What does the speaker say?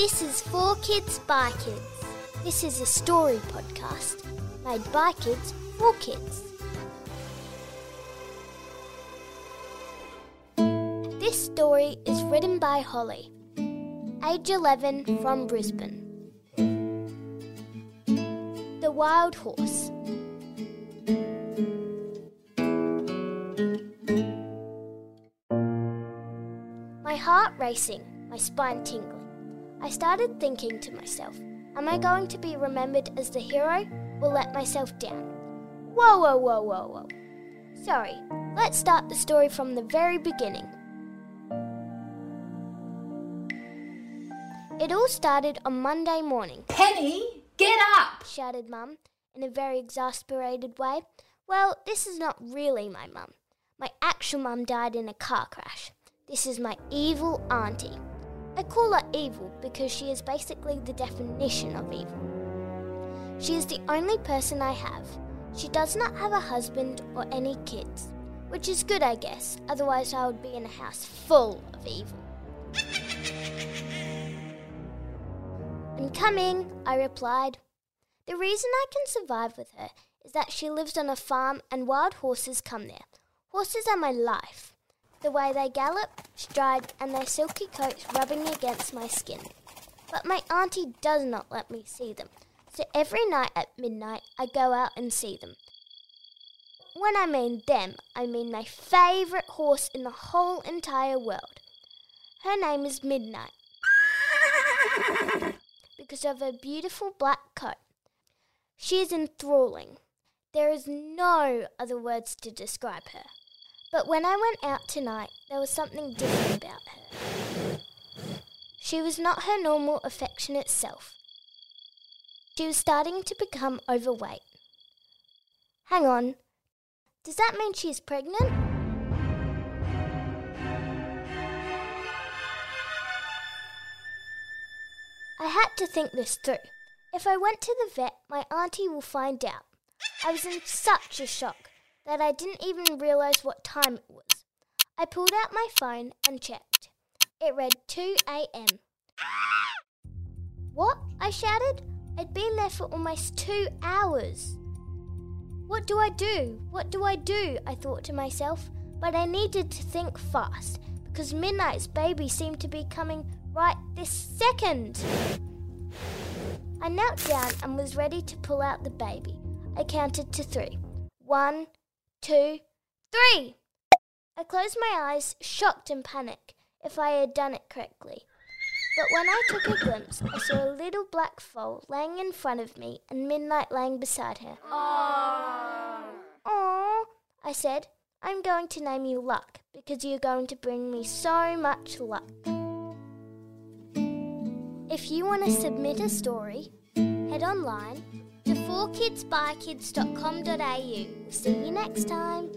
This is For Kids by Kids. This is a story podcast made by kids for kids. This story is written by Holly, age 11 from Brisbane. The Wild Horse. My heart racing, my spine tingling. I started thinking to myself, am I going to be remembered as the hero or let myself down? Whoa, whoa, whoa, whoa, whoa. Sorry, let's start the story from the very beginning. It all started on Monday morning, Penny, get up! shouted Mum in a very exasperated way. Well, this is not really my mum. My actual mum died in a car crash. This is my evil auntie. I call her evil because she is basically the definition of evil. She is the only person I have. She does not have a husband or any kids, which is good, I guess, otherwise, I would be in a house full of evil. I'm coming, I replied. The reason I can survive with her is that she lives on a farm and wild horses come there. Horses are my life. The way they gallop, stride, and their silky coats rubbing against my skin. But my auntie does not let me see them, so every night at midnight I go out and see them. When I mean them, I mean my favourite horse in the whole entire world. Her name is Midnight because of her beautiful black coat. She is enthralling. There is no other words to describe her. But when I went out tonight, there was something different about her. She was not her normal affectionate self. She was starting to become overweight. Hang on, does that mean she's pregnant? I had to think this through. If I went to the vet, my auntie will find out. I was in such a shock that I didn't even realize what time it was. I pulled out my phone and checked. It read 2 a.m. What? I shouted. I'd been there for almost two hours. What do I do? What do I do? I thought to myself, but I needed to think fast because Midnight's baby seemed to be coming right this second. I knelt down and was ready to pull out the baby. I counted to three. One, two, three! I closed my eyes, shocked and panicked if I had done it correctly. But when I took a glimpse, I saw a little black foal laying in front of me and Midnight laying beside her. Aww, I said, I'm going to name you Luck because you're going to bring me so much luck. If you want to submit a story, head online to 4kidsbykids.com.au. See you next time.